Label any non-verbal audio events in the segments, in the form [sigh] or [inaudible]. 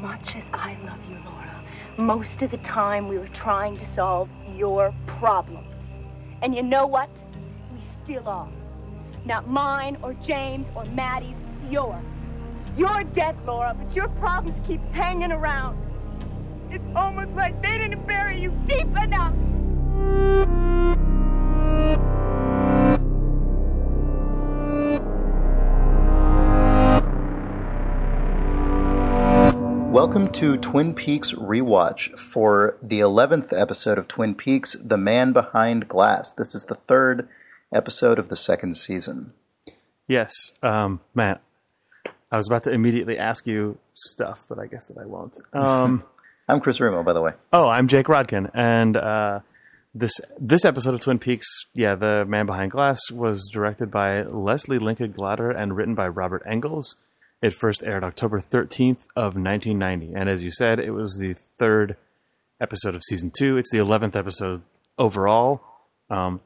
much as I love you, Laura, most of the time we were trying to solve your problems. And you know what? We still are. Not mine or James or Maddie's, yours. You're dead, Laura, but your problems keep hanging around. It's almost like they didn't bury you deep enough. Welcome to Twin Peaks Rewatch for the 11th episode of Twin Peaks The Man Behind Glass. This is the third episode of the second season. Yes, um, Matt. I was about to immediately ask you stuff, but I guess that I won't. Um, [laughs] I'm Chris Remo, by the way. oh, I'm Jake Rodkin, and uh, this this episode of Twin Peaks, yeah, the Man Behind Glass, was directed by Lesli Linka Glatter and written by Robert Engels. It first aired October 13th of 1990, and as you said, it was the third episode of season two. It's the 11th episode overall. Um,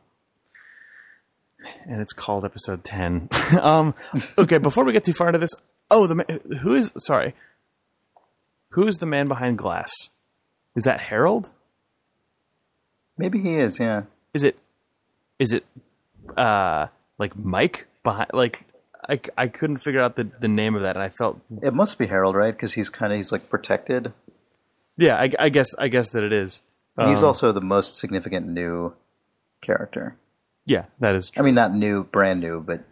and it's called episode 10. [laughs] um, okay, before we get too far into this, oh, the ma- who is sorry, who is the man behind glass? Is that Harold? Maybe he is, yeah. Is it is it uh like Mike behind like I, I couldn't figure out the, the name of that and I felt It must be Harold, right? Because he's kind of he's like protected. yeah I, I guess I guess that it is he's Um, also the most significant new character. yeah that is I mean, not new, brand new, but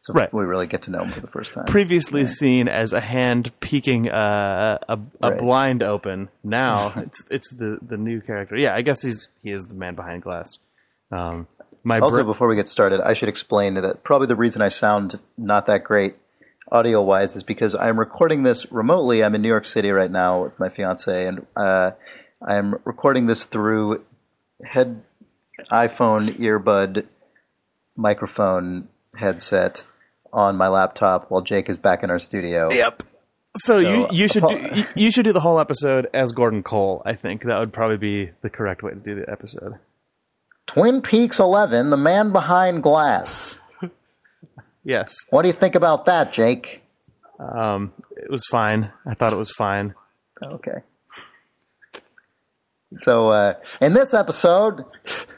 so Right. we really get to know him for the first time. previously seen as a hand peeking uh, a a Right. blind open. Now [laughs] it's it's the the new character. Yeah, I guess he's he is the man behind glass. Um, my Also, bro- before we get started, I should explain that probably the reason I sound not that great audio wise is because I'm recording this remotely. I'm in New York City right now with my fiance, and uh, I'm recording this through head iPhone earbud microphone headset on my laptop while Jake is back in our studio. Yep. So, you So, you should do, you, you should do the whole episode as Gordon Cole. I think that would probably be the correct way to do the episode. Twin Peaks 11, The Man Behind Glass. [laughs] Yes, What do you think about that, Jake? um, it was fine. I thought it was fine. Okay. So, uh, in this episode,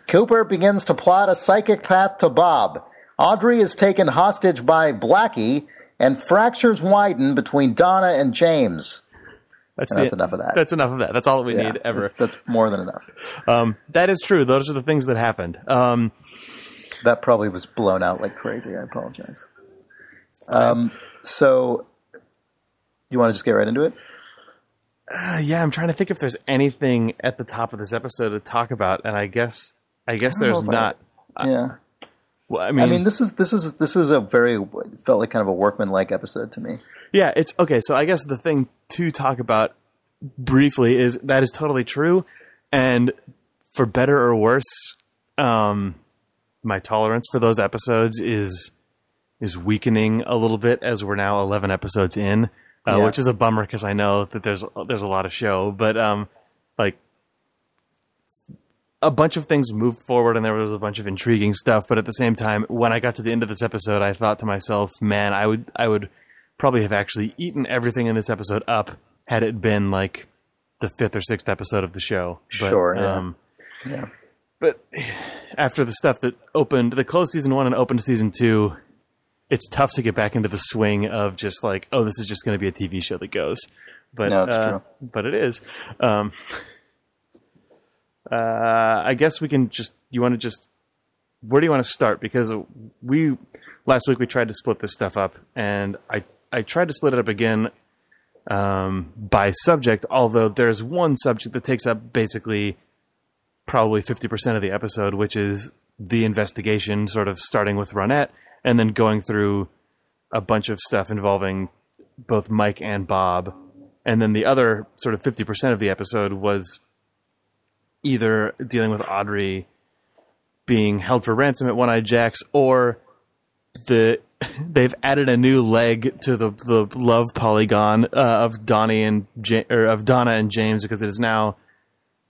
Cooper begins to plot a psychic path to Bob. Audrey is taken hostage by Blackie, and fractures widen between Donna and James. That's, That's the, enough of that. That's enough of that. That's all that we Yeah, need ever. That's, that's more than enough. Um, that is true. Those are the things that happened. Um, That probably was blown out like crazy. I apologize. Um, so, you want to just get right into it? Uh, yeah, I'm trying to think if there's anything at the top of this episode to talk about, and I guess I guess don't there's if I- not. Yeah. Well, I mean, I mean, this is this is this is a very felt like kind of a workman-like episode to me. Yeah, it's okay. So I guess the thing to talk about briefly is that is totally true, and for better or worse, um, my tolerance for those episodes is is weakening a little bit as we're now 11 episodes in, uh, Yeah. which is a bummer because I know that there's there's a lot of show, but um, like a bunch of things moved forward and there was a bunch of intriguing stuff but at the same time when i got to the end of this episode i thought to myself man i would i would probably have actually eaten everything in this episode up had it been like the fifth or sixth episode of the show but, Sure, yeah. um, Yeah. but [sighs] after the stuff that opened the closed season one and opened season two it's tough to get back into the swing of just like oh this is just going to be a tv show that goes but No, uh, but it is um, [laughs] uh, I guess we can just. You want to just. Where do you want to start? Because we last week we tried to split this stuff up, and I I tried to split it up again um, by subject. Although there's one subject that takes up basically probably fifty percent of the episode, which is the investigation, sort of starting with Ronette and then going through a bunch of stuff involving both Mike and Bob. And then the other sort of 50% of the episode was either dealing with Audrey being held for ransom at One Eye Jack's or the they've added a new leg to the the love polygon uh, of Donnie and ja- or of Donna and James because it is now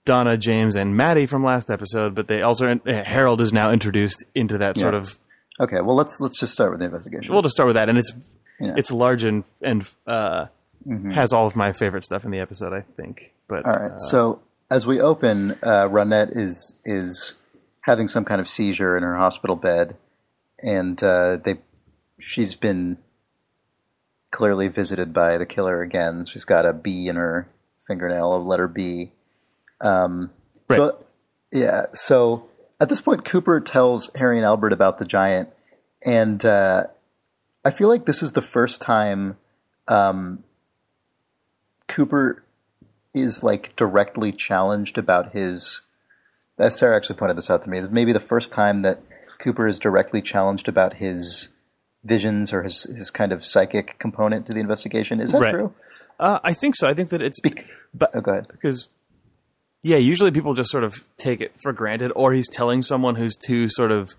Donna, James, and Maddie from last episode. But they also uh, Harold is now introduced into that sort Yeah. of. Okay, well let's let's just start with the investigation. We'll just start with that, and it's Yeah. it's large and and uh, has all of my favorite stuff in the episode. I think. But All right. uh, so as we open, uh, Ronette is is having some kind of seizure in her hospital bed, and uh, they she's been clearly visited by the killer again. She's got a B in her fingernail, a letter B. Um, Right. So yeah. So at this point, Cooper tells Harry and Albert about the giant, and uh, I feel like this is the first time um, Cooper is like directly challenged about his. Sarah actually pointed this out to me. Maybe the first time that Cooper is directly challenged about his visions or his his kind of psychic component to the investigation. Is that Right. true? uh, I think so. I think that it's Bec- but oh, go ahead. because yeah, usually people just sort of take it for granted, or he's telling someone who's too sort of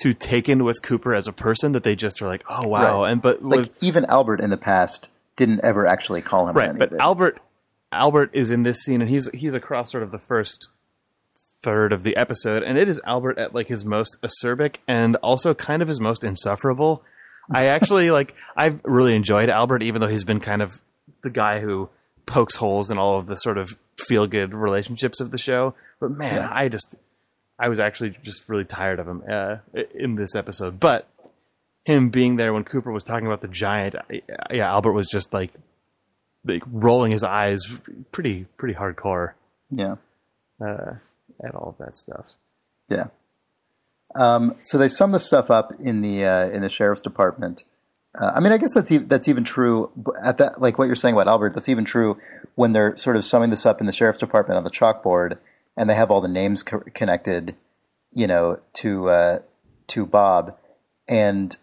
too taken with Cooper as a person that they just are like, oh wow, Right. and but Like with, even Albert in the past didn't ever actually call him right, but. Albert Albert is in this scene, and he's he's across sort of the first third of the episode, and it is Albert at like his most acerbic and also kind of his most insufferable. I actually [laughs] like I've really enjoyed Albert, even though he's been kind of the guy who pokes holes in all of the sort of feel good relationships of the show. But man, Yeah. I just I was actually just really tired of him uh, in this episode. But him being there when Cooper was talking about the giant, yeah, Albert was just like like rolling his eyes, pretty pretty hardcore yeah. uh, at all of that stuff. Yeah. Um, so they sum this stuff up in the uh, in the sheriff's department. Uh, I mean, I guess that's e- that's even true at that like what you're saying about Albert. That's even true when they're sort of summing this up in the sheriff's department on the chalkboard, and they have all the names co- connected, you know, to uh, to Bob, and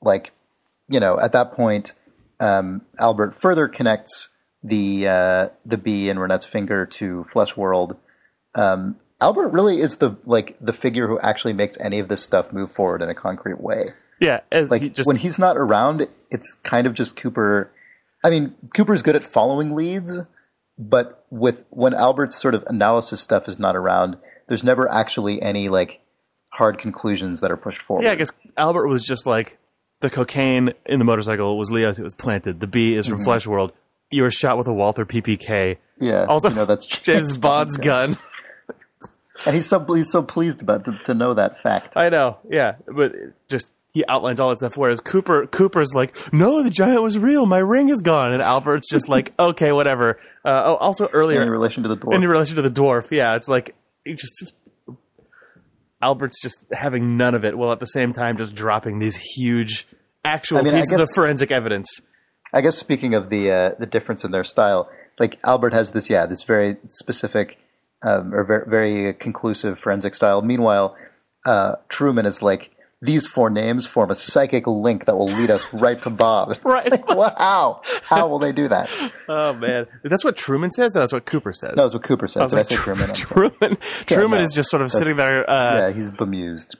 like, you know, at that point, um, Albert further connects the uh, the B in Ronette's finger to Flesh World. Um, Albert really is the like the figure who actually makes any of this stuff move forward in a concrete way. Yeah, as Like he just when he's not around, it's kind of just Cooper. I mean, Cooper's good at following leads, but with when Albert's sort of analysis stuff is not around, there's never actually any like hard conclusions that are pushed forward. yeah, I guess Albert was just like the cocaine in the motorcycle was Leo's. It was planted. The B is Mm-hmm. from Flesh World. You were shot with a Walther PPK. yeah. Also, you know that's [laughs] James [laughs] Bond's gun. And he's so he's so pleased about to, to know that fact. I know, yeah, but just he outlines all that stuff. Whereas Cooper, Cooper's like, "No, the giant was real. My ring is gone." And Albert's just like, [laughs] "Okay, whatever." Uh, oh, also earlier in relation to the dwarf. in relation to the dwarf, yeah, it's like he just Albert's just having none of it, while at the same time just dropping these huge actual I mean, pieces of forensic evidence. I guess speaking of the uh, the difference in their style, like Albert has this, yeah, this very specific um, or very, very conclusive forensic style. Meanwhile, uh, Truman is like these four names form a psychic link that will lead us right to Bob. [laughs] Right. Like, wow. How will they do that? [laughs] Oh man, that's what Truman says. That's what Cooper says. No, that's what Cooper says. I Did like, I say Tr- Truman? Truman, [laughs] Truman no, is just sort of sitting there uh, yeah, he's bemused.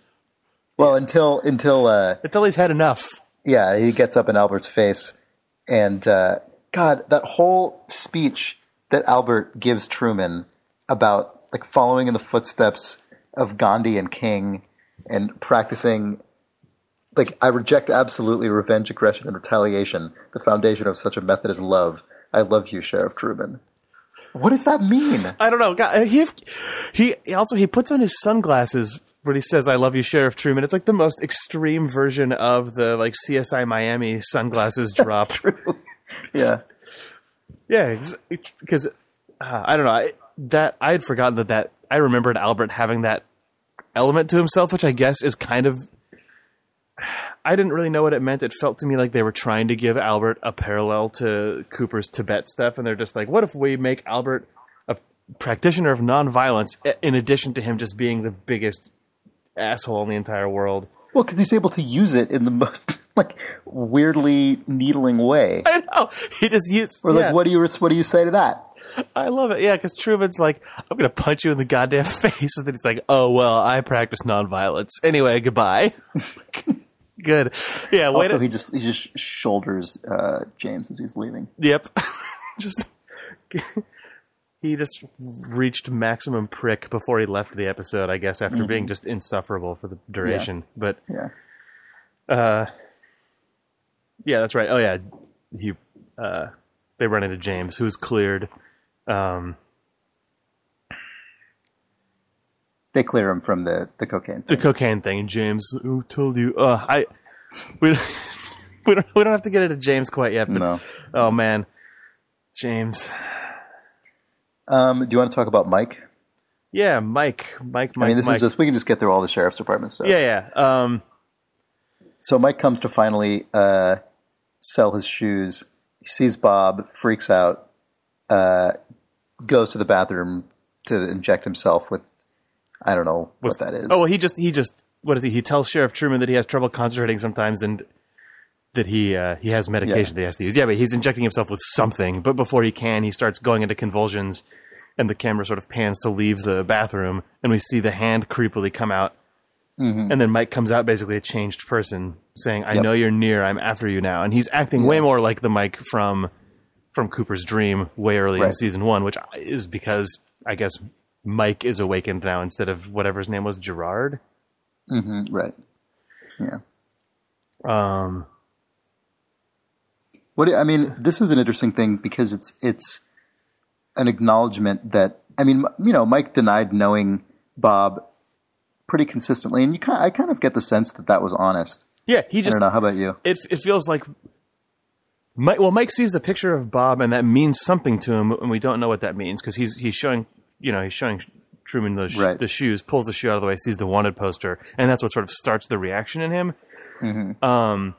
Well, until until uh, until he's had enough. yeah, he gets up in Albert's face, and uh, God, that whole speech that Albert gives Truman about like following in the footsteps of Gandhi and King and practicing. Like I reject absolutely revenge, aggression, and retaliation. The foundation of such a method is love. I love you, Sheriff Truman. What does that mean? I don't know. God, he he also he puts on his sunglasses when he says "I love you, Sheriff Truman." It's like the most extreme version of the like CSI Miami sunglasses drop. [laughs] yeah, yeah, because uh, I don't know I, that I had forgotten that that I remembered Albert having that element to himself, which I guess is kind of. I didn't really know what it meant. It felt to me like they were trying to give Albert a parallel to Cooper's Tibet stuff, and they're just like, "What if we make Albert a practitioner of nonviolence in addition to him just being the biggest asshole in the entire world?" well, because he's able to use it in the most [laughs] like weirdly needling way. I know he just used. Or like, what do you what do you say to that? I love it. Yeah, because Truman's like, I'm going to punch you in the goddamn [laughs] face. And then he's like, oh, well, I practice nonviolence. Anyway, goodbye. [laughs] Good. Yeah, wait. Also, he just he just shoulders uh, James as he's leaving. Yep. [laughs] just. he just reached maximum prick before he left the episode, I guess, after being just insufferable for the duration. But, Yeah, uh, yeah, that's right. Oh, yeah. He, uh, they run into James, who's cleared. Um, They clear him from the the cocaine. the Thing. cocaine thing, and James, who told you? Uh, I we don't, [laughs] we don't we don't have to get into James quite yet, but No. oh man, James, Um, do you want to talk about Mike? yeah, Mike, Mike, Mike. I mean, this Mike. is just we can just get through all the sheriff's department stuff. yeah, yeah. Um, So Mike comes to finally uh, sell his shoes. He sees Bob, freaks out, uh, goes to the bathroom to inject himself with I don't know what that is. Oh, he just he just what is he? He tells Sheriff Truman that he has trouble concentrating sometimes, and that he uh, he has medication Yeah. that he has to use. Yeah, but he's injecting himself with something. But before he can, he starts going into convulsions, and the camera sort of pans to leave the bathroom, and we see the hand creepily come out, and then Mike comes out basically a changed person, saying, "I Yep. know you're near. I'm after you now." And he's acting way more like the Mike from from Cooper's Dream way early in season one, which is because I guess Mike is awakened now instead of whatever his name was, Gerard. Mhm, right. Yeah. Um, What I mean, this is an interesting thing because it's it's an acknowledgement that I mean, you know, Mike denied knowing Bob pretty consistently, and you kind I kind of get the sense that that was honest. yeah, he just. I don't know. How about you? it it feels like Mike. Well, Mike sees the picture of Bob, and that means something to him, and we don't know what that means because he's he's showing you know he's showing Truman the sh- Right. the shoes, pulls the shoe out of the way, sees the wanted poster, and that's what sort of starts the reaction in him. Mm-hmm. Um,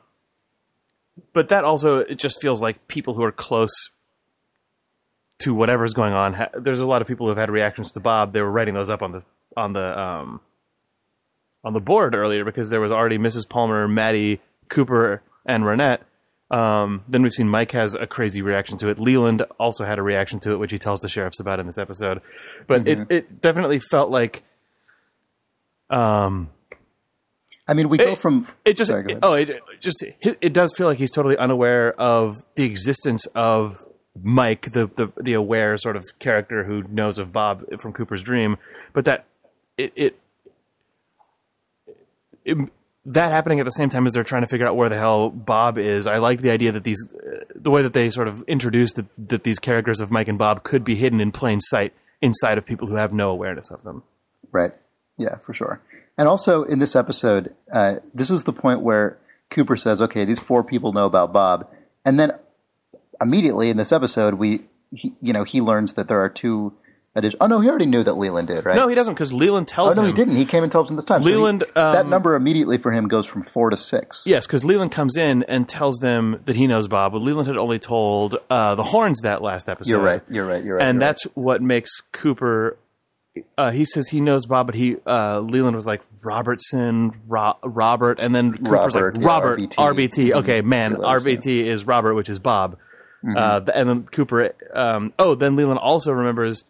but that also it just feels like people who are close to whatever's going on. Ha- there's a lot of people who have had reactions to Bob. They were writing those up on the on the um, on the board earlier because there was already Mrs. Palmer, Maddie, Cooper, and Ronette. Um, then we've seen Mike has a crazy reaction to it. Leland also had a reaction to it, which he tells the sheriffs about in this episode. But it, it definitely felt like um, I mean, we go from it just Sorry, ahead. oh it it just it, it does feel like he's totally unaware of the existence of Mike, the, the the aware sort of character who knows of Bob from Cooper's Dream, but that it it, it- that happening at the same time as they're trying to figure out where the hell Bob is. I like the idea that these uh, the way that they sort of introduced that, that these characters of Mike and Bob could be hidden in plain sight inside of people who have no awareness of them. Right. Yeah, for sure. And also in this episode, uh, this is the point where Cooper says, "Okay, these four people know about Bob," and then immediately in this episode, we, he, you know, he learns that there are two. Addition- oh no, he already knew that Leland did, right? No, he doesn't because Leland tells. oh no, him he didn't. He came and tells him this time. So he- Leland, that um, number immediately for him goes from four to six. Yes, because Leland comes in and tells them that he knows Bob, but Leland had only told uh, the Hornes that last episode. You're right. You're right. You're right. and you're that's what makes Cooper. Uh, he says he knows Bob, but he uh, Leland was like Robertson, Ro- Robert, and then Cooper's Robert, like yeah, Robert, RBT. RBT. Okay, man, RBT is Robert, which is Bob. Mm-hmm. Uh, and then Cooper. Um, oh, then Leland also remembers that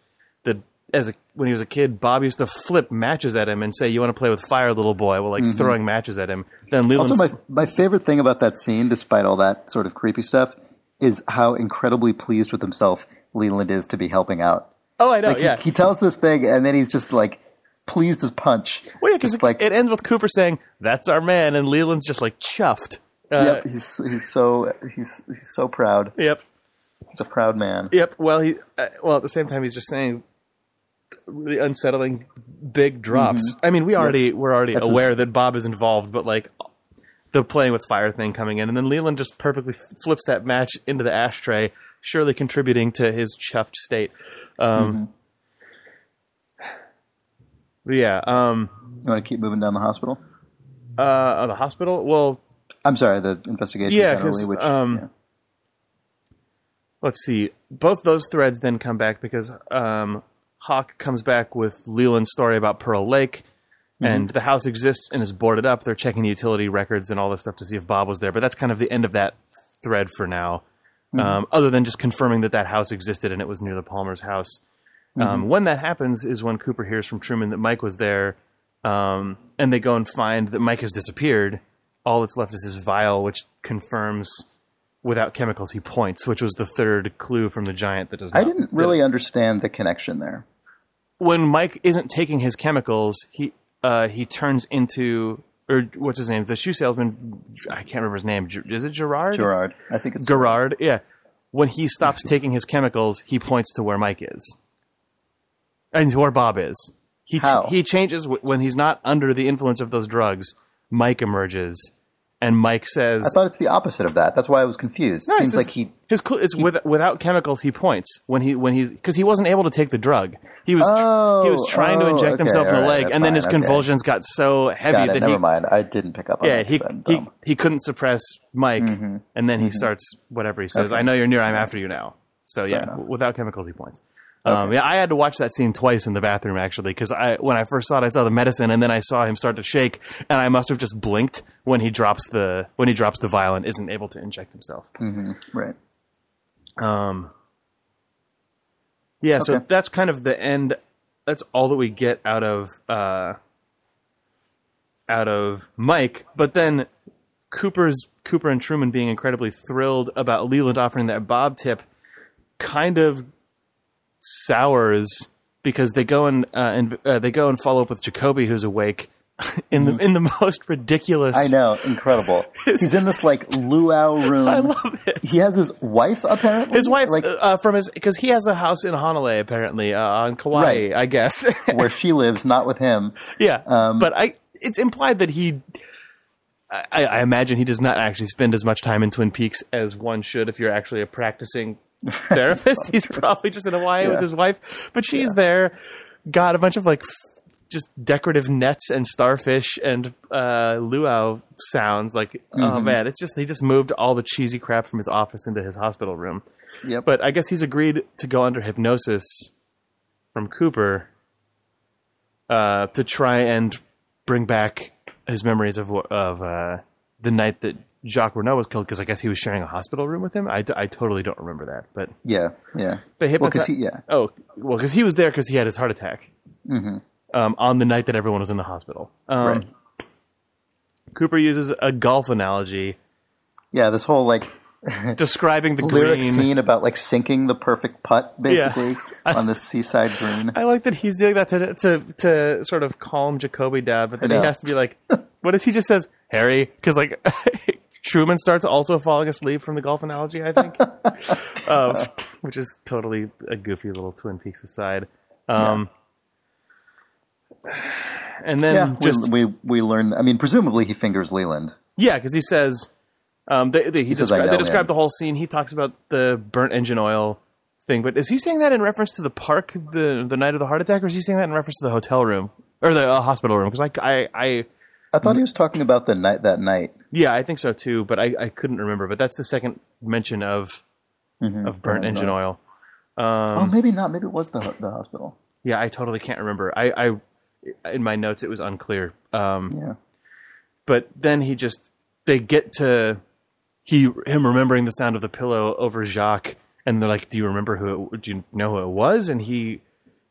as a, when he was a kid, Bob used to flip matches at him and say, "You want to play with fire, little boy?" Well, like throwing matches at him. Then Leland. Mm-hmm. Also, my my favorite thing about that scene, despite all that sort of creepy stuff, is how incredibly pleased with himself Leland is to be helping out. oh, I know. Like he, yeah, he tells this thing, and then he's just like pleased as punch. Well, yeah, because Just like it ends with Cooper saying, "That's our man," and Leland's just like chuffed. Uh, yep, he's he's so he's he's so proud. Yep. He's a proud man. Yep. Well, he. Uh, well, at the same time, he's just saying really unsettling big drops. I mean, we already we're already Mm-hmm. That's aware that Bob is involved, but like the playing with fire thing coming in, and then Leland just perfectly flips that match into the ashtray, surely contributing to his chuffed state. Um, but yeah. Um, You want to keep moving down the hospital? uh, the hospital. Well, I'm sorry, the investigation Yeah, generally. 'cause, Which um, yeah. let's see. Both those threads then come back because um, Hawk comes back with Leland's story about Pearl Lake, and the house exists and is boarded up. They're checking the utility records and all this stuff to see if Bob was there, but that's kind of the end of that thread for now. Um, other than just confirming that that house existed and it was near the Palmer's house. Um, when that happens is when Cooper hears from Truman that Mike was there, um, and they go and find that Mike has disappeared. All that's left is his vial, which confirms without chemicals he points, which was the third clue from the giant that does not. I didn't really understand the connection there. When Mike isn't taking his chemicals, he uh, he turns into or what's his name? The shoe salesman. I can't remember his name. Is it Gerard? Gerard, I think it's Gerard. Yeah. when he stops taking his chemicals, he points to where Mike is, and where Bob is. He ch- How? he changes w- when he's not under the influence of those drugs. Mike emerges, and Mike says, I thought it's the opposite of that. That's why I was confused. No, Seems it's like he. his cl- it's with, without chemicals. He points when he when he's because he wasn't able to take the drug. He was Oh, he was trying to oh, inject okay, himself in the right, leg, and then fine, his okay. convulsions got so heavy Got that Never he mind. I didn't pick up on yeah that. he he, he couldn't suppress Mike, Mm-hmm. and then he starts whatever he says. Okay. I know you're near. I'm after you now. So yeah, enough. without chemicals, he points. Um, yeah, I had to watch that scene twice in the bathroom actually because I when I first saw it, I saw the medicine, and then I saw him start to shake, and I must have just blinked when he drops the when he drops the vial and isn't able to inject himself. right. Um, yeah, so that's kind of the end. That's all that we get out of uh, out of Mike. But then Cooper's Cooper and Truman being incredibly thrilled about Leland offering that Bob tip, kind of sours because they go and, uh, and uh, they go and follow up with Jacoby, who's awake. [laughs] In the in the most ridiculous. I know, incredible. [laughs] He's in this like luau room. I love it. He has his wife apparently. His wife, like uh, from his, because he has a house in Honolulu, apparently, uh, on Kauai, Right. I guess. [laughs] where she lives, not with him. yeah, Um, but I, it's implied that he, I, I imagine he does not actually spend as much time in Twin Peaks as one should if you're actually a practicing [laughs] therapist. He's probably just in Hawaii with his wife, but she's there, got a bunch of like. f- Just decorative nets and starfish and uh, luau sounds. Like, oh Mm-hmm. man, it's just he just moved all the cheesy crap from his office into his hospital room. Yep. But I guess he's agreed to go under hypnosis from Cooper uh, to try and bring back his memories of of uh, the night that Jacques Renault was killed. Because I guess he was sharing a hospital room with him. I, I totally don't remember that. But yeah, yeah. they Well, he, yeah, Oh, well, because he was there because he had his heart attack Mm-hmm. um, on the night that everyone was in the hospital. Um, right. Cooper uses a golf analogy Yeah, this whole like [laughs] describing the lyric green. scene about like sinking the perfect putt, basically [laughs] on the seaside green. I like that he's doing that to to to sort of calm Jacoby down, but then he has to be like, [laughs] what does he just says, Harry? Because like Truman starts also falling asleep from the golf analogy, I think, [laughs] um, which is totally a goofy little Twin Peaks aside. Um, And then Yeah, just we, we we learn. I mean, presumably he fingers Leland. Yeah, because he says um, they, they, he says, descri- know they describe the whole scene. He talks about the burnt engine oil thing, but is he saying that in reference to the park the the night of the heart attack, or is he saying that in reference to the hotel room or the uh, hospital room? Because I, I, I, I thought he was talking about the night that night. Yeah, I think so too, but I, I couldn't remember. But that's the second mention of of burnt engine oil. Um, oh, maybe not. Maybe it was the the hospital. Yeah, I totally can't remember. I, I in my notes it was unclear. Um, Yeah. but then he just they get to he him remembering the sound of the pillow over Jacques, and they're like, "Do you remember who? It, do you know who it was?" And he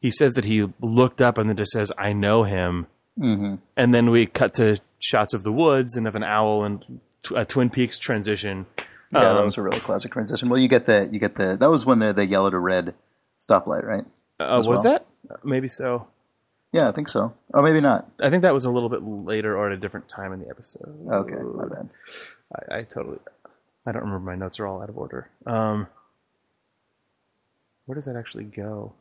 he says that he looked up and then just says, "I know him." Mm-hmm. And then we cut to shots of the woods and of an owl and a Twin Peaks transition. Yeah, that Um, was a really classic transition. Well, you get the you get the that was when the the yellow to red stoplight, right? Uh, was well. that maybe so? Yeah, I think so. Or maybe not. I think that was a little bit later or at a different time in the episode. Okay, my bad. I, I totally. I don't remember. My notes are all out of order. Um, where does that actually go?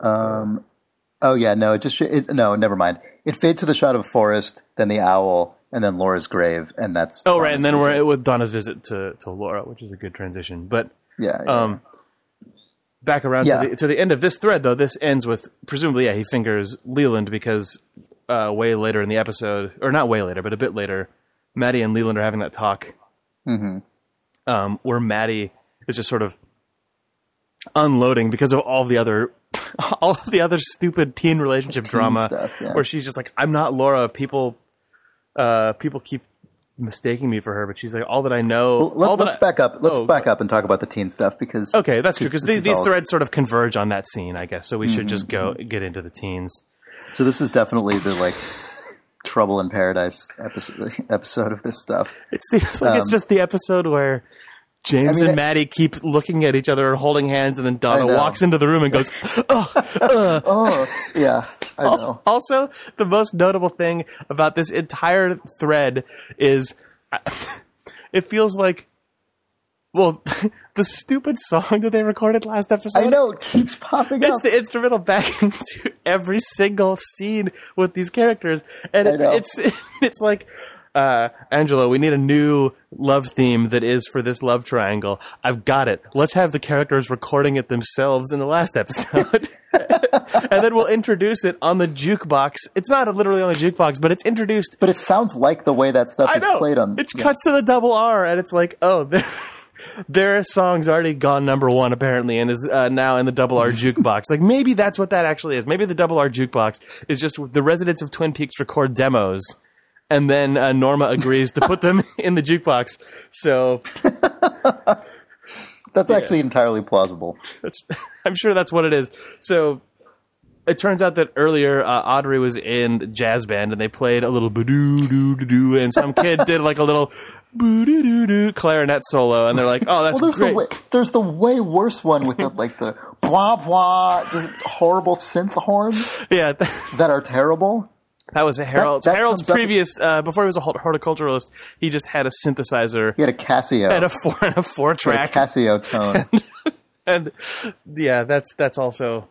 Um, oh yeah, no, it just it, no, never mind. It fades to the shot of forest, then the owl, and then Laura's grave, and that's Oh, right, and then Donna's we're with Donna's visit to, to Laura, which is a good transition. But yeah, yeah. um, back around Yeah. to, the, to the end of this thread, though, this ends with presumably, yeah, he fingers Leland because uh, way later in the episode, or not way later, but a bit later, Maddie and Leland are having that talk Mm-hmm. um, where Maddie is just sort of unloading because of all the other. [laughs] All of the other stupid teen relationship drama, stuff, yeah. where she's just like, "I'm not Laura." People, uh, people keep mistaking me for her, but she's like, "All that I know." Well, let, us back up. Let's Oh, back up and talk about the teen stuff because Okay, that's true because these, these threads sort of converge on that scene, I guess. So we should just Mm-hmm. go get into the teens. So this is definitely the like trouble in paradise episode [laughs] episode of this stuff. It seems like it's Um, just the episode where James I mean, and Maddie keep looking at each other and holding hands, and then Donna walks into the room and goes, [laughs] oh, uh. oh yeah, I know. [laughs] Also, the most notable thing about this entire thread is [laughs] it feels like well, the stupid song that they recorded last episode. I know it keeps popping up. It's the instrumental back into every single scene with these characters, and it, it's it's like. Uh, Angelo, we need a new love theme that is for this love triangle. I've got it. Let's have the characters recording it themselves in the last episode. [laughs] and then we'll introduce it on the jukebox. It's not literally on the jukebox, but it's introduced but it sounds like the way that stuff I is know. played on. The. It yeah. cuts to the double R, and it's like, oh, [laughs] their, their song's already gone number one apparently, and is uh, now in the double R jukebox. [laughs] like maybe that's what that actually is. Maybe the double R jukebox is just the residents of Twin Peaks record demos. And then uh, Norma agrees to put them [laughs] in the jukebox. So That's actually entirely plausible. that's, [laughs] I'm sure that's what it is. So it turns out that earlier uh, Audrey was in jazz band and they played a little doo doo doo doo, and some kid did like a little boo doo doo doo clarinet solo, and they're like, "Oh, that's Well, there's great." the way, there's the way worse one with the, like the [laughs] blah blah, just horrible synth horns yeah, that are terrible. That was a Harold's. That- that Harold's previous uh, before he was a hort- horticulturalist. He just had a synthesizer He had a Casio, and a four and a four a track, Casio [laughs] tone. and yeah, that's that's also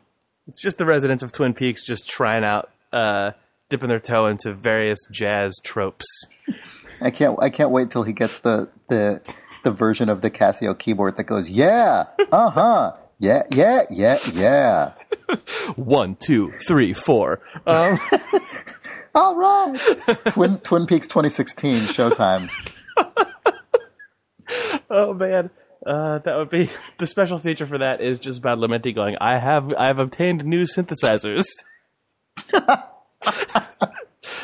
it's just the residents of Twin Peaks just trying out, uh, dipping their toe into various jazz tropes. I can't I can't wait till he gets the the the version of the Casio keyboard that goes yeah, uh huh, yeah, yeah, yeah, yeah. [laughs] One, two, three, four. Um, [laughs] All right, [laughs] Twin Twin Peaks 2016 Showtime. [laughs] oh man, uh, that would be [laughs] the special feature for that is just Badalamenti going. I have I have obtained new synthesizers.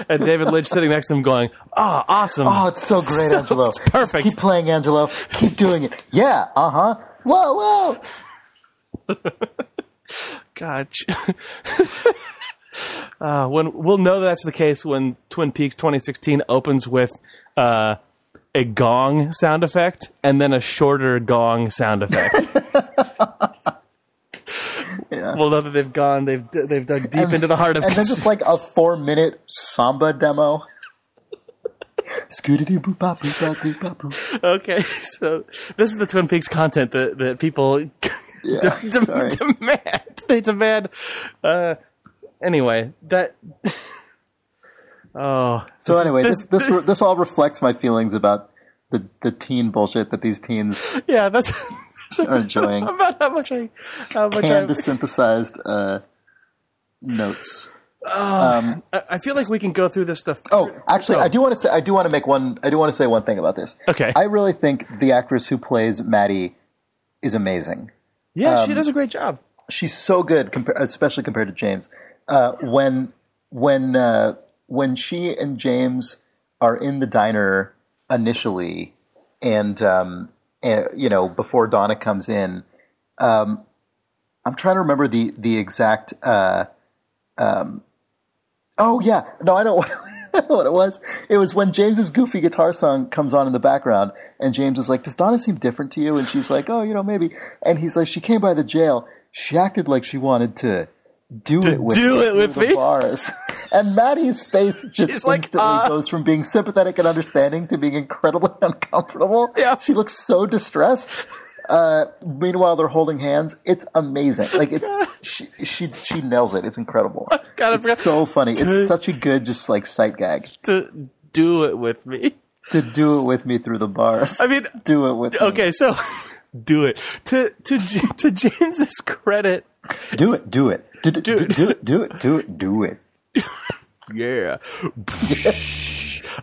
and David Lynch sitting next to him going, "Ah, awesome! Oh, it's so great, Angelo. It's perfect. Keep playing, Angelo. Keep doing it. Yeah, uh huh. Whoa, whoa. God. Uh, when we'll know that's the case when Twin Peaks 2016 opens with uh, a gong sound effect and then a shorter gong sound effect. [laughs] Yeah. we'll know that they've gone, they've they've dug deep And- into the heart of and then just like a four minute samba demo. [laughs] Okay, so this is the Twin Peaks content that, that people [laughs] Yeah, de- de- demand. They demand. Uh, anyway, that. Oh, So this- anyway, this this this, this all reflects my feelings about the the teen bullshit that these teens yeah, that's are enjoying. [laughs] about how much I, how much I, Hand synthesized uh, notes. I I feel like we can go through this stuff. Oh, actually, I do want to say I do want to make one I do want to say one thing about this. Okay. I really think the actress who plays Maddie is amazing. yeah, um, she does a great job. she's so good, compa- especially compared to James. Uh, when when uh, when she and James are in the diner initially, and um, and, you know before Donna comes in, um, I'm trying to remember the the exact. Uh, um, oh yeah, no, I don't. Know [laughs] what it was. It was when James's goofy guitar song comes on in the background, and James is like, "Does Donna seem different to you?" And she's like, "Oh, you know, maybe." And he's like, "She came by the jail. She acted like she wanted to do it with do me it with through the me?" bars." And Maddie's face just She's like, instantly "Uh." goes from being sympathetic and understanding to being incredibly [laughs] uncomfortable. Yeah. she looks so distressed. Uh, meanwhile, they're holding hands. It's amazing. Like it's [laughs] she she, she nails it. It's incredible. [laughs] God, It's forgot so funny. to- It's such a good, just like sight gag to do it with me. to do it with me through the bars. I mean, do it with me. okay, so do it to to to James's credit. Do it. Do it. Do, do, do, Dude. do it. Do it. Do it. Do it. [laughs] Yeah.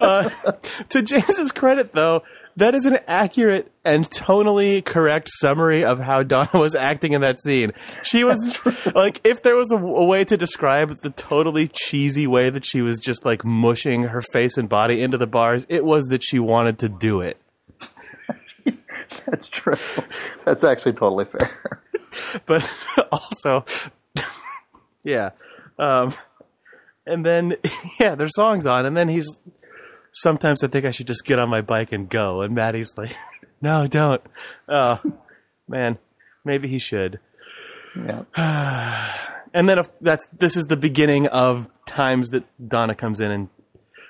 uh, to James's credit, though, that is an accurate and tonally correct summary of how Donna was acting in that scene. She was like, if there was a, a way to describe the totally cheesy way that she was just like mushing her face and body into the bars, it was that she wanted to do it. [laughs] That's true. That's actually totally fair. But [laughs] also, yeah. Um, and then, [laughs] yeah, there's songs on, and then he's. Sometimes I think I should just get on my bike and go. And Maddie's like, [laughs] "No, don't." Oh, man, maybe he should. Yeah. [sighs] And then if that's this is the beginning of times that Donna comes in and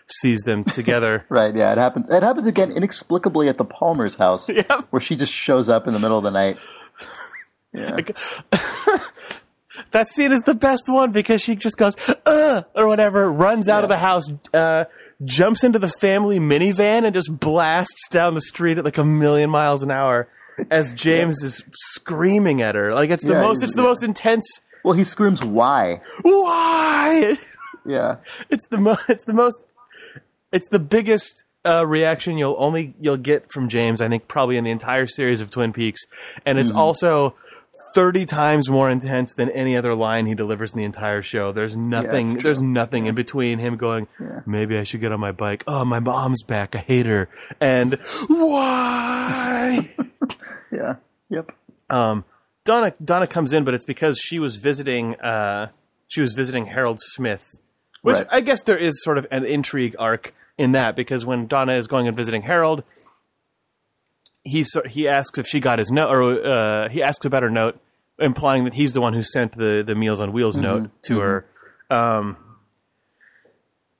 sees them together. Right, yeah, it happens. It happens again inexplicably at the Palmer's house, Yeah. where she just shows up in the middle of the night. Yeah, [laughs] that scene is the best one because she just goes uh or whatever, runs out of the house, uh, jumps into the family minivan and just blasts down the street at like a million miles an hour as James is screaming at her. Like it's the Yeah, most it's the yeah. most intense well, he screams, "Why?" why? [laughs] Yeah, it's the mo- it's the most it's the biggest uh, reaction you'll only you'll get from James I think probably in the entire series of Twin Peaks. And it's also 30 times more intense than any other line he delivers in the entire show. There's nothing true. there's nothing in between him going maybe I should get on my bike. Oh my mom's back. I hate her. And why? [laughs] Yeah, yep. um, Donna Donna comes in, but it's because she was visiting uh, she was visiting Harold Smith, which Right. I guess there is sort of an intrigue arc in that because when Donna is going and visiting Harold, he he asks if she got his note, or uh, he asks about her note, implying that he's the one who sent the the Meals on Wheels note to her, um,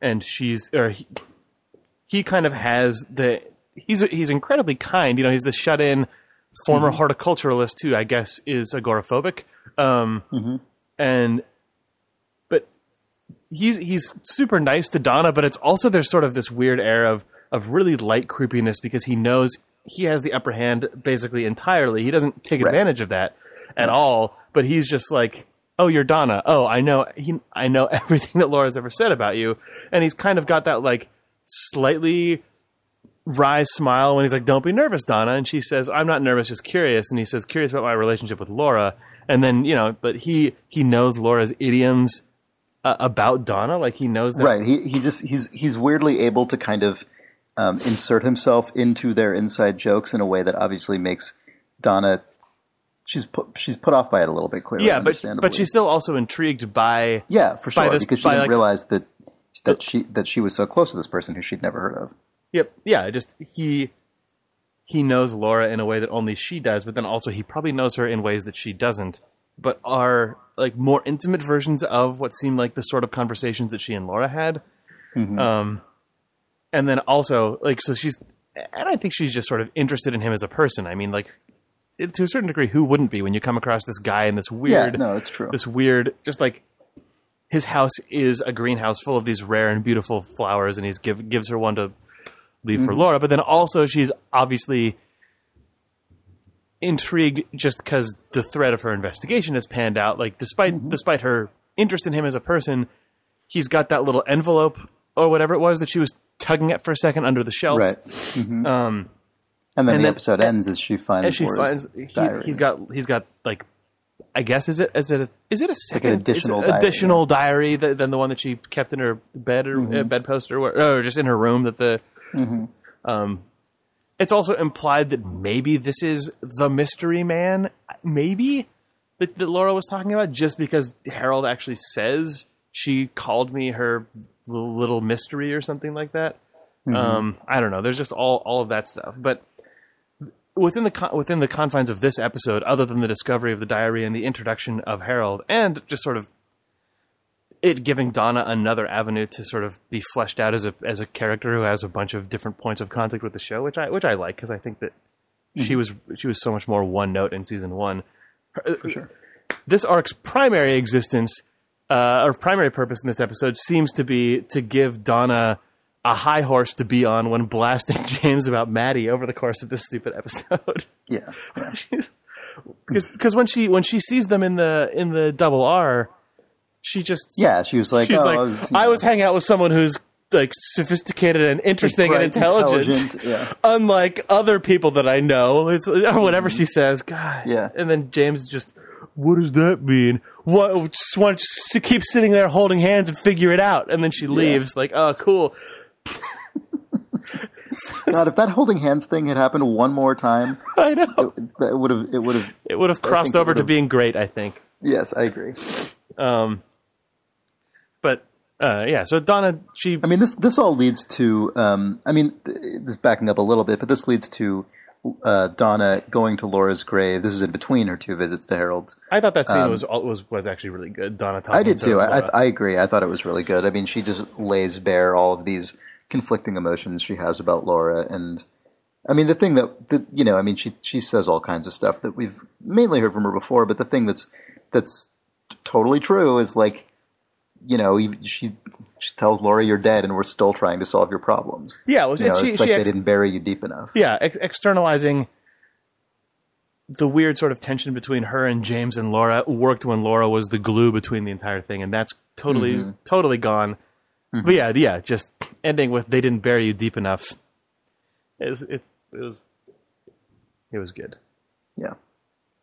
and she's or he, he kind of has the he's he's incredibly kind. You know, he's the shut in former horticulturalist who I guess is agoraphobic. Um, and but he's he's super nice to Donna, but it's also there's sort of this weird air of of really light creepiness because he knows he has the upper hand basically entirely. He doesn't take Right. advantage of that at all, but he's just like, "Oh, you're Donna. Oh, I know he, I know [laughs] everything that Laura's ever said about you." And he's kind of got that like slightly wry smile when he's like, "Don't be nervous, Donna." And she says, "I'm not nervous, just curious." And he says, "Curious about my relationship with Laura." And then you know, but he he knows Laura's idioms uh, about Donna, like he knows that. Right. He he just he's he's weirdly able to kind of um, insert himself into their inside jokes in a way that obviously makes Donna she's put she's put off by it a little bit clearly. Yeah, but but she's still also intrigued by yeah for sure this- because she didn't like- realize that that she that she was so close to this person who she'd never heard of. Yep. Yeah. Just he he knows Laura in a way that only she does, but then also he probably knows her in ways that she doesn't, but are like more intimate versions of what seem like the sort of conversations that she and Laura had. Um, and then also like so she's and I think she's just sort of interested in him as a person. I mean, like it- to a certain degree, who wouldn't be when you come across this guy in this weird Yeah, no, it's true. this weird just like his house is a greenhouse full of these rare and beautiful flowers and he's give gives her one to leave for mm-hmm. Laura but then also she's obviously intrigued just cuz the thread of her investigation has panned out like despite mm-hmm. despite her interest in him as a person he's got that little envelope or whatever it was that she was tugging at for a second under the shelf. Right. um And then And the then- episode ends as she finds as she Laura's finds he, diary. he's got he's got like I guess is it is it a, is it a second additional is it diary, additional diary. th- than the one that she kept in her bed or uh, bedpost or, where- or just in her room that the um it's also implied that maybe this is the mystery man. Maybe that, that Laura was talking about just because Harold actually says she called me her little mystery or something like that. Um I don't know. There's just all all of that stuff. But within the con- within the confines of this episode, other than the discovery of the diary and the introduction of Harold, and just sort of it giving Donna another avenue to sort of be fleshed out as a as a character who has a bunch of different points of contact with the show, which I which I like because I think that she was she was so much more one note in season one. for sure. This arc's primary existence uh, or primary purpose in this episode seems to be to give Donna a high horse to be on when blasting [laughs] James about Maddie over the course of this stupid episode. [laughs] Yeah. [laughs] because when she when she sees them in the in the double R, she just Yeah, she was like, she's oh, like I was, I was hanging out with someone who's like sophisticated and interesting and intelligent, intelligent, yeah. unlike other people that I know. It's or whatever she says. God, Yeah. And then James just, what does that mean? What? Just want to keep sitting there holding hands and figure it out, and then she leaves. Like, oh, cool. [laughs] God, if that holding hands thing had happened one more time, [laughs] I know. that would have it would have. It would have crossed over to being great. I think. Yes, I agree. Um, but uh, yeah, so Donna, she I mean, this this all leads to. Um, I mean, this backing up a little bit, but this leads to uh, Donna going to Laura's grave. This is in between her two visits to Harold's. I thought that scene was was was actually really good. Donna talking Um, I did to too. I. I, I agree. I thought it was really good. I mean, she just lays bare all of these conflicting emotions she has about Laura. And I mean, the thing that, that you know, I mean, she she says all kinds of stuff that we've mainly heard from her before. But the thing that's that's totally true is like, you know, she she tells Laura you're dead, and we're still trying to solve your problems. Yeah, it was, You know, she, it's she like they ex- didn't bury you deep enough. yeah, ex- externalizing the weird sort of tension between her and James and Laura worked when Laura was the glue between the entire thing, and that's totally Mm-hmm. totally gone. But yeah, yeah, just ending with they didn't bury you deep enough. It was it, it was it was good. Yeah.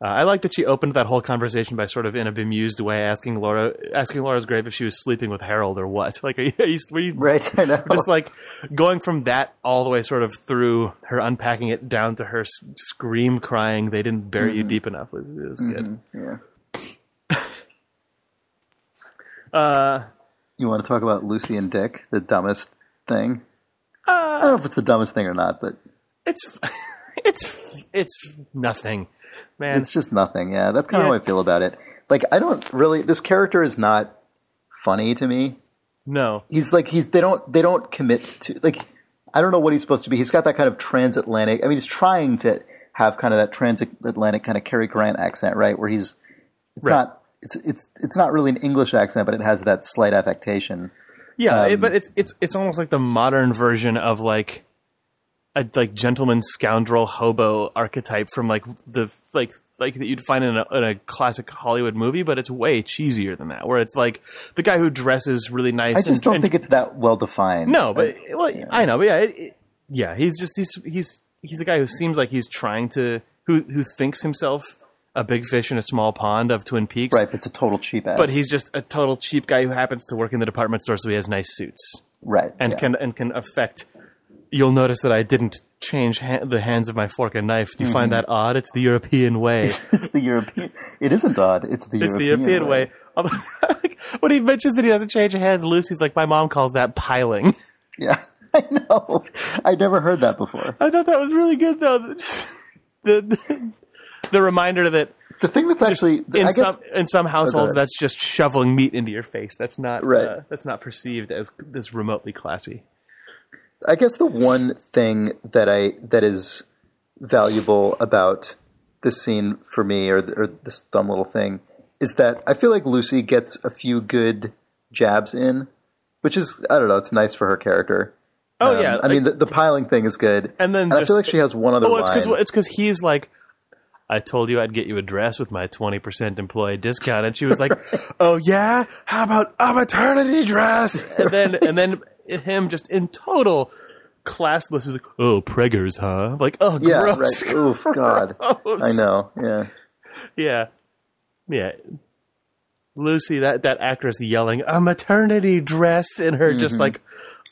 Uh, I like that she opened that whole conversation by sort of in a bemused way asking Laura asking Laura's grave if she was sleeping with Harold or what. [laughs] Like, are you, are you, were you Right. I know. just like going from that all the way sort of through her unpacking it down to her scream crying they didn't bury Mm-hmm. you deep enough it was, it was good yeah. [laughs] uh You want to talk about Lucy and Dick, the dumbest thing? Uh, I don't know if it's the dumbest thing or not, but it's [laughs] [laughs] it's it's nothing man it's just nothing. Yeah, that's kind of Yeah. how I feel about it. Like, I don't really. This character is not funny to me. no He's like he's they don't they don't commit to like I don't know what he's supposed to be. He's got that kind of transatlantic. I mean, he's trying to have kind of that transatlantic kind of Cary Grant accent, right? Where he's it's Right. not it's it's it's not really an English accent, but it has that slight affectation. yeah it- Um, but it's it's it's almost like the modern version of like a like gentleman scoundrel hobo archetype from like the like like that you'd find in a, in a classic Hollywood movie, but it's way cheesier than that. Where it's like the guy who dresses really nice. I just and, don't and think it's that well defined. No, but uh, well, I know, but yeah, it, it- yeah, he's just he's he's he's a guy who seems like he's trying to who who thinks himself a big fish in a small pond of Twin Peaks, right, but it's a total cheap ass. But he's just a total cheap guy who happens to work in the department store, so he has nice suits right and yeah. can and can affect. You'll notice that I didn't change ha- the hands of my fork and knife. Do you find Mm-hmm. that odd? It's the European way. [laughs] it's the European. It isn't odd. It's the It's European, the European way. Although, [laughs] when he mentions that he doesn't change hands, Lucy's like, "My mom calls that piling." [laughs] Yeah, I know. I never heard that before. I thought that was really good, though. The the, the reminder that The thing that's actually in I guess, some in some households that's just shoveling meat into your face. That's not Right. uh, that's not perceived as as remotely classy. I guess the one thing that I that is valuable about this scene for me, or or this dumb little thing, is that I feel like Lucy gets a few good jabs in, which is I don't know. It's nice for her character. Oh Um, yeah, I mean the, the piling thing is good, and then I feel like she has one other oh, it's because it's because he's like. I told you I'd get you a dress with my 20% employee discount. And she was like, [laughs] Oh yeah? How about a maternity dress? And then, and then him just in total classless is like, Oh, preggers, huh? Like, oh, yeah, gross. right. [laughs] Oof, God, gross. I know. Yeah, Yeah. Yeah. Lucy, that, that actress yelling a maternity dress in her Mm-hmm. just like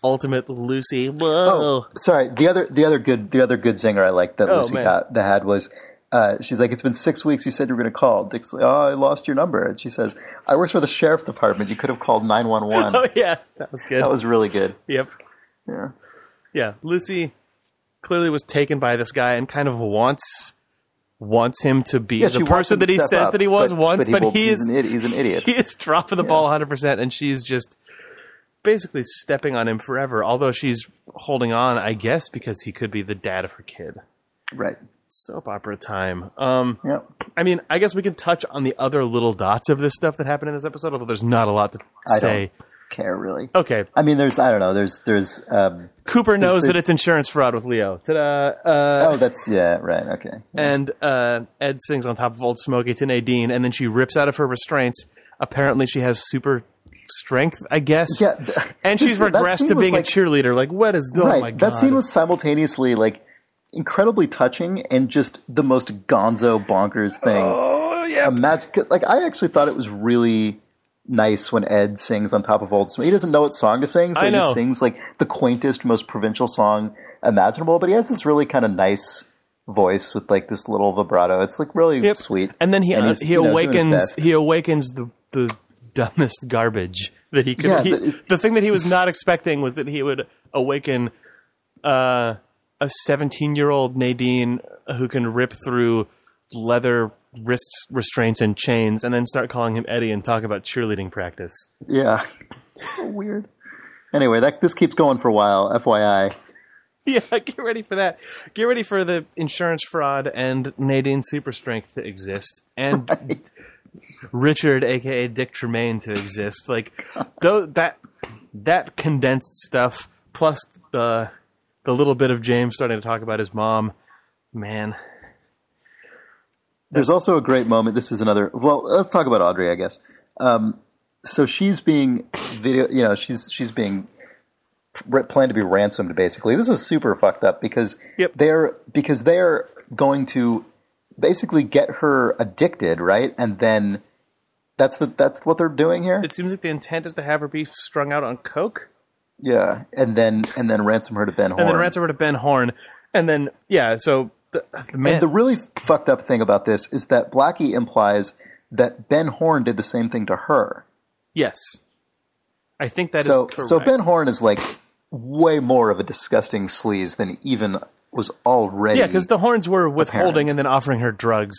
ultimate Lucy. Whoa. Oh, sorry. The other, the other good, the other good singer I liked that Oh, Lucy got, that had was. Uh, she's like, it's been six weeks. You said you were going to call. Dick's like, oh, I lost your number. And she says, I work for the sheriff department. You could have called nine one one. [laughs] Oh, yeah. That was good. That was really good. yep. Yeah, Yeah. Lucy clearly was taken by this guy and kind of wants wants him to be yeah. the person that he says up, that he was once, but, he he's is an, idiot. he's an [laughs] idiot. he is dropping the ball 100% and she's just basically stepping on him forever although she's holding on i guess because he could be the dad of her kid right. Soap opera time um Yeah. I mean, I guess we can touch on the other little dots of this stuff that happened in this episode, although there's not a lot to I say. don't care really. Okay, I mean, there's I don't know. There's there's um, Cooper knows the- that it's insurance fraud with Leo. Ta-da! Uh, oh that's yeah right okay And uh, Ed sings on top of Old Smoky to Nadine, and then she rips out of her restraints. Apparently, she has super strength, I guess. yeah. th- And she's [laughs] regressed to being like- a cheerleader. Like, what is? Oh right. my god! That scene was simultaneously like incredibly touching and just the most gonzo bonkers thing. Oh yeah. Imagine, cause, like I actually thought it was really nice when Ed sings on top of Old Smoke. He doesn't know what song to sing, so I he know. just sings like the quaintest, most provincial song imaginable. But he has this really kind of nice voice with like this little vibrato. It's like really Yep. sweet. And then he uh, he know, awakens he awakens the the dumbest garbage that he could. Yeah, he- the- the thing that he was not expecting was that he would awaken uh, a seventeen year old Nadine who can rip through leather wrist restraints and chains, and then start calling him Eddie and talk about cheerleading practice. Yeah, so weird. Anyway, that this keeps going for a while. FYI. [laughs] Yeah, get ready for that. Get ready for the insurance fraud and Nadine super strength to exist, and Right. Richard, aka Dick Tremaine, to exist. Like though that that condensed stuff plus the the little bit of James starting to talk about his mom. Man, There's also a great moment. This is another. Well, let's talk about Audrey, I guess. Um, so she's being video. You know, she's she's being planned to be ransomed. Basically, this is super fucked up because Yep. they're because they're going to basically get her addicted, right? And then that's the that's what they're doing here. it seems like the intent is to have her be strung out on coke, yeah, and then and then ransom her to Ben Horne. and then ransom her to Ben Horne, and then yeah. So the, the man, And the really fucked up thing about this is that Blackie implies that Ben Horne did the same thing to her. yes, I think that is so correct. so Ben Horne is like way more of a disgusting sleaze than even was already. Yeah, because the Hornes were withholding apparent. and then offering her drugs.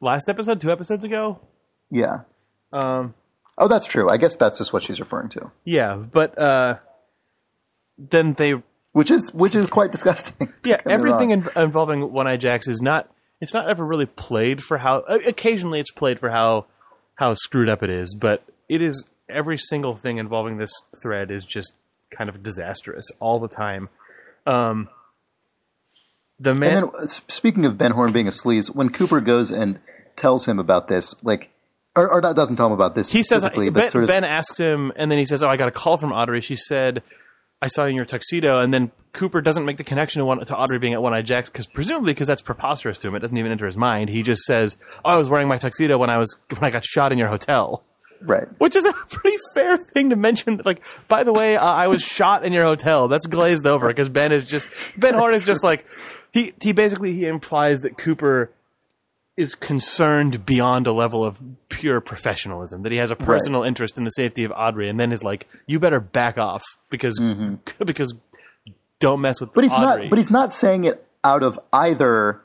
Last episode, two episodes ago. yeah. Um, Oh, that's true. I guess that's just what she's referring to, yeah, but uh, then they which is which is quite disgusting. [laughs] yeah Don't get me everything in, involving One Eye Jacks is not it's not ever really played for how occasionally it's played for how how screwed up it is, but it is every single thing involving this thread is just kind of disastrous all the time. Um, the man, And then, speaking of Ben Horne being a sleaze, when Cooper goes and tells him about this, like, or, or doesn't tell him about this he says ben, but sort of, ben asks him and then he says oh i got a call from audrey. She said i saw you in your tuxedo. And then cooper doesn't make the connection to, one, to audrey being at one eye jacks because presumably because that's preposterous to him. It doesn't even enter his mind. He just says oh, i was wearing my tuxedo when i was when i got shot in your hotel. Right. which is a [laughs] pretty fair thing to mention. Like by the way uh, i was shot in your hotel. That's glazed over because ben is just ben horne is just like he he basically he implies that cooper is concerned beyond a level of pure professionalism that he has a personal interest in the safety of Audrey and then is like you better back off because [laughs] because don't mess with Mm-hmm. But he's Audrey. not. But he's not saying it out of either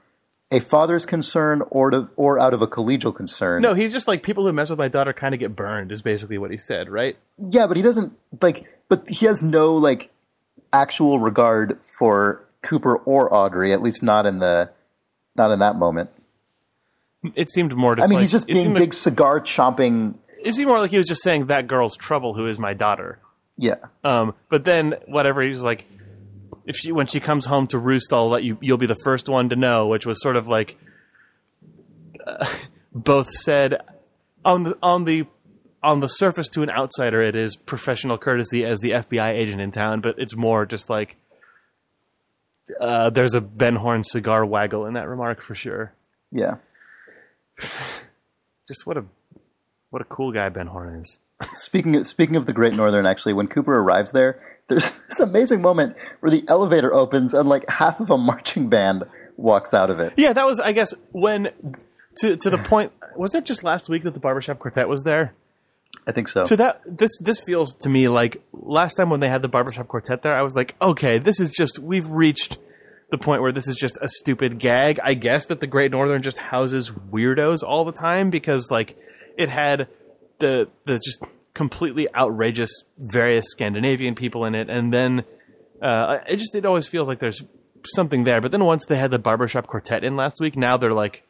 a father's concern or to, or out of a collegial concern. no, he's just like people who mess with my daughter kind of get burned is basically what he said, right? Yeah, but he doesn't like. But he has no like actual regard for Cooper or Audrey. At least not in the not in that moment. It seemed more just I mean, like he's just being big cigar chomping. Like, it seemed more like he was just saying that girl's trouble who is my daughter. Yeah, Um, but then whatever he's like, if she when she comes home to roost, I'll let you. You'll be the first one to know, which was sort of like uh, [laughs] both said on the on the on the surface to an outsider, it is professional courtesy as the FBI agent in town, but it's more just like uh, there's a Ben Horne cigar waggle in that remark for sure. yeah. [laughs] Just what a what a cool guy Ben Horne is. [laughs] Speaking of, speaking of the Great Northern, actually, when Cooper arrives there, there's [laughs] this amazing moment where the elevator opens and like half of a marching band walks out of it. Yeah, that was I guess when to to the point was it just last week that the barbershop quartet was there? I think so. So that this this feels to me like last time when they had the barbershop quartet there, I was like, okay, this is just we've reached the point where this is just a stupid gag. I guess that the Great Northern just houses weirdos all the time because like it had the the just completely outrageous various Scandinavian people in it, and then uh, it just it always feels like there's something there. But then once they had the barbershop quartet in last week, now they're like,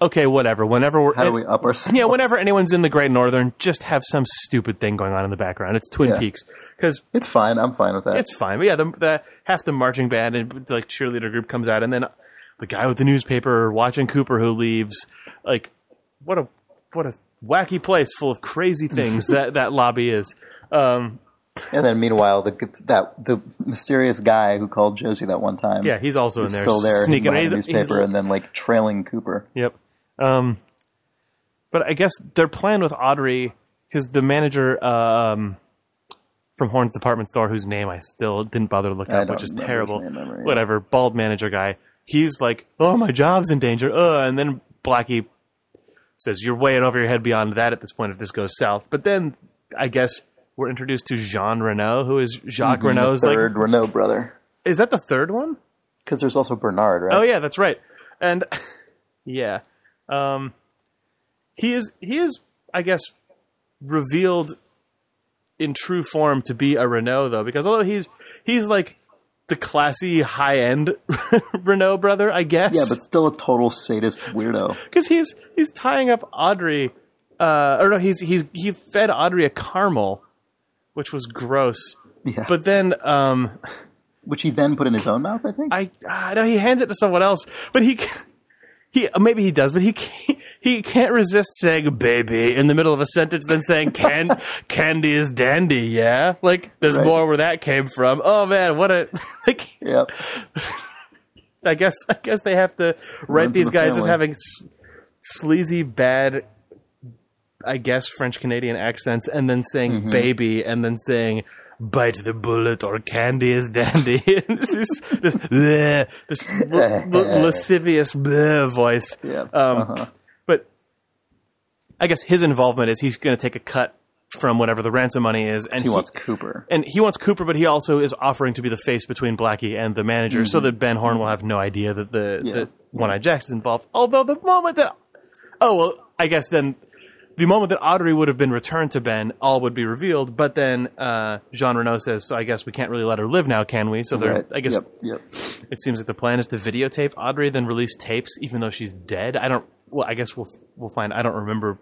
okay, whatever. Whenever we're How do we up our? yeah, whenever anyone's in the Great Northern, just have some stupid thing going on in the background. It's Twin Yeah. Peaks because It's fine. I'm fine with that. it's fine. But yeah, the, the half the marching band and like cheerleader group comes out, and then the guy with the newspaper watching Cooper who leaves. Like, what a what a wacky place full of crazy things [laughs] that that lobby is. Um, and then meanwhile, the that the mysterious guy who called Josie that one time. yeah, he's also in there still there sneaking. He's, the he's- newspaper and then like trailing Cooper. Yep. Um, but I guess their plan with Audrey, because the manager um, from Horne's department store, whose name I still didn't bother to look up, which is terrible. name yeah. Whatever, bald manager guy. He's like, "Oh, my job's in danger." Uh, and then Blackie says, "You're way over your head beyond that at this point if this goes south." But then I guess we're introduced to Jean Renault, who is Jacques Renault's like. Third Renault brother. Is that the third one? Because there's also Bernard, right? Oh yeah, that's right. And [laughs] yeah, um, he is he is I guess revealed in true form to be a Renault though, because although he's he's like the classy high end [laughs] Renault brother, I guess. Yeah, but still a total sadist weirdo. [laughs] because he's he's tying up Audrey, uh, or no, he's he's he fed Audrey a caramel, which was gross. Yeah. But then, um, Which he then put in his own mouth, I think. I I know he hands it to someone else, but he he maybe he does, but he can't, he can't resist saying "baby" in the middle of a sentence, then saying "can [laughs] candy is dandy." Yeah, like there's Right. more where that came from. Oh man, what a [laughs] like. yep. I guess I guess they have to write Runs these the guys as having sleazy, bad, I guess French Canadian accents, and then saying Mm-hmm. "baby" and then saying "bite the bullet" or "candy is dandy." [laughs] And this this this, bleh, this l- l- [laughs] lascivious bleh voice. Yeah. Um, uh-huh. But I guess his involvement is he's going to take a cut from whatever the ransom money is, and He wants Cooper. and he wants Cooper, but he also is offering to be the face between Blackie and the manager, so that Ben Horne will have no idea that the Mm-hmm. Yeah. that One Eye Jacks is involved. Although the moment that oh well, I guess then the moment that Audrey would have been returned to Ben, all would be revealed. But then uh, Jean Renault says, "So I guess we can't really let her live now, can we?" So they're Right. I guess Yep. Yep. it seems like the plan is to videotape Audrey, then release tapes, even though she's dead. I don't. Well, I guess we'll we'll find. I don't remember.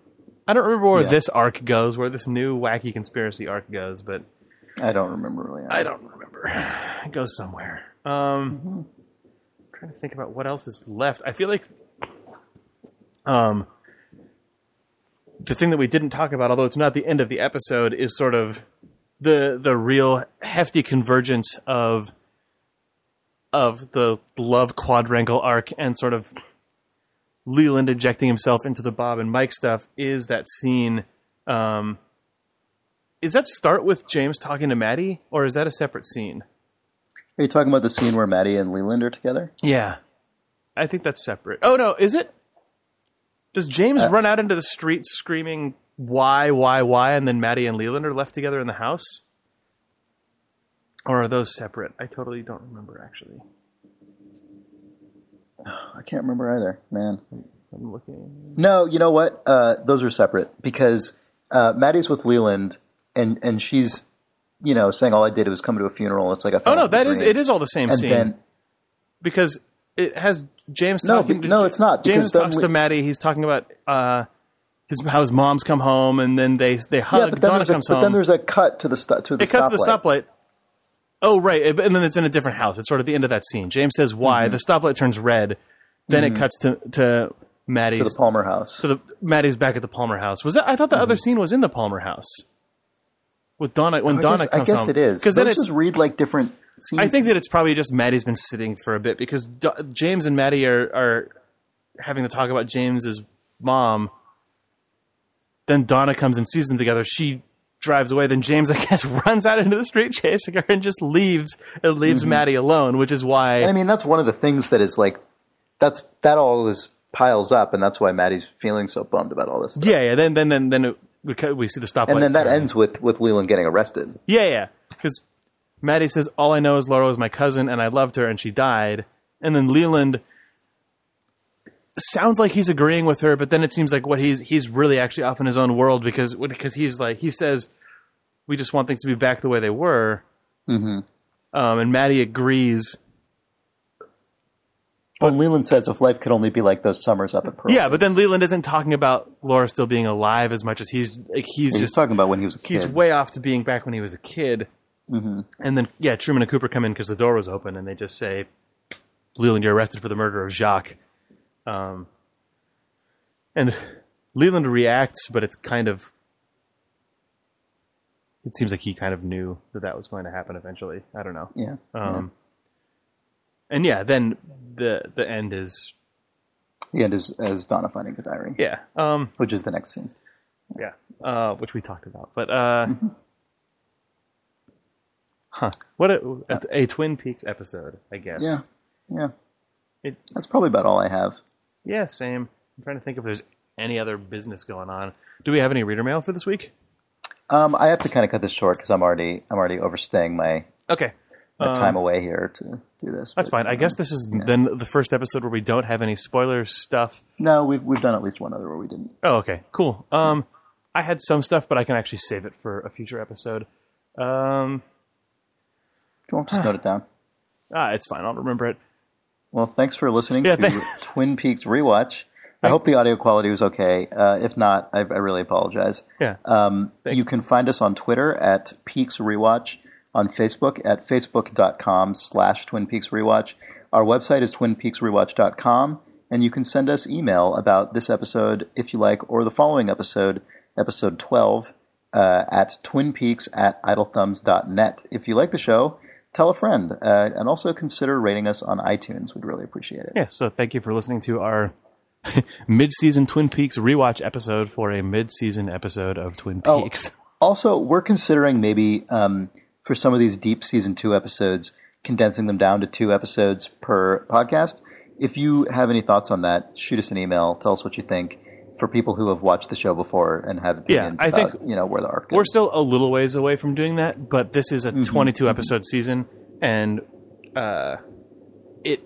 I don't remember where Yeah. this arc goes, where this new wacky conspiracy arc goes, but I don't remember really. I don't remember. It goes somewhere. Um, trying to think about what else is left. I feel like, um, the thing that we didn't talk about, although it's not the end of the episode, is sort of the the real hefty convergence of of the love quadrangle arc and sort of Leland injecting himself into the Bob and Mike stuff. Is that scene? Um, is that start with James talking to Maddie, or is that a separate scene? Are you talking about the scene where Maddie and Leland are together? Yeah, I think that's separate. Oh no, is it? Does James run out into the street screaming "Why, why, why," and then Maddie and Leland are left together in the house? Or are those separate? I totally don't remember actually. I can't remember either, man. I'm looking. No, you know what? Uh, those are separate because uh, Maddie's with Leland, and and she's, you know, saying all I did was come to a funeral. It's like a Oh no, that is it is all the same And scene then because it has James No, talking. to, no, it's not, James talks we- to Maddie. He's talking about uh, his how his mom's come home, and then they they hug. yeah, but then, Donna there's a, comes but home. then there's a cut to the sto- to the it cuts to the stoplight. Oh right, and then it's in a different house. It's sort of the end of that scene. James says why Mm-hmm. the stoplight turns red. Then it cuts to to Maddie's to the Palmer house. to the Maddie's back at the Palmer house. Was that? I thought the other scene was in the Palmer house with Donna when I Donna guess, I guess home. it is because then it's. just read like different scenes. I think that it's probably just Maddie's been sitting for a bit because Do- James and Maddie are are having to talk about James's mom. Then Donna comes and sees them together. She drives away. Then James, [laughs] I guess, runs out into the street chasing her and just leaves and leaves mm-hmm. Maddie alone, which is why. And I mean, that's one of the things that is like, that's that all is piles up, and that's why Maddie's feeling so bummed about all this. Stuff. yeah, yeah. Then then then then it, we we see the stoplight. and then that turn. ends with with Leland getting arrested. Yeah, yeah. Because Maddie says, All I know is Laura was my cousin and I loved her and she died. And then Leland sounds like he's agreeing with her, but then it seems like what he's he's really actually off in his own world because because he's like he says we just want things to be back the way they were. Mm-hmm. Um, and Maddie agrees. Well, Leland says if life could only be like those summers up at Pearl. Yeah, but then Leland isn't talking about Laura still being alive as much as he's like he's he's just talking about when he was a kid. he's way off to being back when he was a kid. Mm-hmm. And then, yeah, Truman and Cooper come in because the door was open, and they just say, "Leland, you're arrested for the murder of Jacques." Um, and Leland reacts, but it's kind of. It seems like he kind of knew that that was going to happen eventually. I don't know. yeah. Um, And yeah, then the the end is The end is as Donna finding the diary, yeah, um, which is the next scene. yeah, uh, which we talked about. But uh, huh, what a, a, a Twin Peaks episode, I guess. Yeah, yeah. It, That's probably about all I have. yeah, same. I'm trying to think if there's any other business going on. Do we have any reader mail for this week? Um, I have to kind of cut this short because I'm already I'm already overstaying my, Okay, my time away here to do this. Um, that's fine. I guess this is then the first episode where we don't have any spoiler stuff. No, we've we've done at least one other where we didn't. Oh, okay, cool. Um, I had some stuff, but I can actually save it for a future episode. Um, Well, just note it down. ah, it's fine. I'll remember it. Well, thanks for listening Yeah, to [laughs] Twin Peaks Rewatch. I hope the audio quality was okay. Uh, if not, I, I really apologize. Yeah. Um, you can find us on Twitter at Peaks Rewatch, on Facebook at facebook.com slash Twin Peaks Rewatch. Our website is twinpeaksrewatch.com, and you can send us email about this episode, if you like, or the following episode, episode 12, uh, at twinpeaks at idlethumbs.net. If you like the show, tell a friend, uh, and also consider rating us on iTunes. We'd really appreciate it. Yeah, so thank you for listening to our [laughs] mid-season Twin Peaks rewatch episode for a mid-season episode of Twin Oh. Peaks. [laughs] Also, we're considering maybe um, for some of these deep season two episodes, condensing them down to two episodes per podcast. If you have any thoughts on that, shoot us an email. Tell us what you think. For people who have watched the show before and have Yeah, I about think you know where the arc We're still a little ways away from doing that, but this is a Mm-hmm. 22 episode season, and uh, it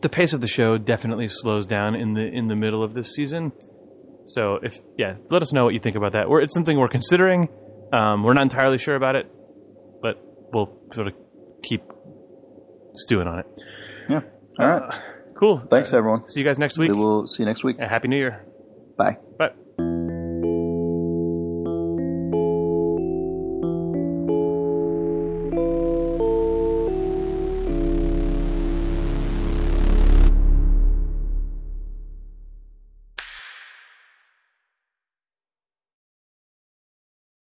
the pace of the show definitely slows down in the in the middle of this season. So if yeah, let us know what you think about that. We're, it's something we're considering. Um, we're not entirely sure about it, but we'll sort of keep stewing on it. yeah. All right. Cool. Thanks, everyone. See you guys next week. We will see you next week. Uh, Happy New Year. Bye.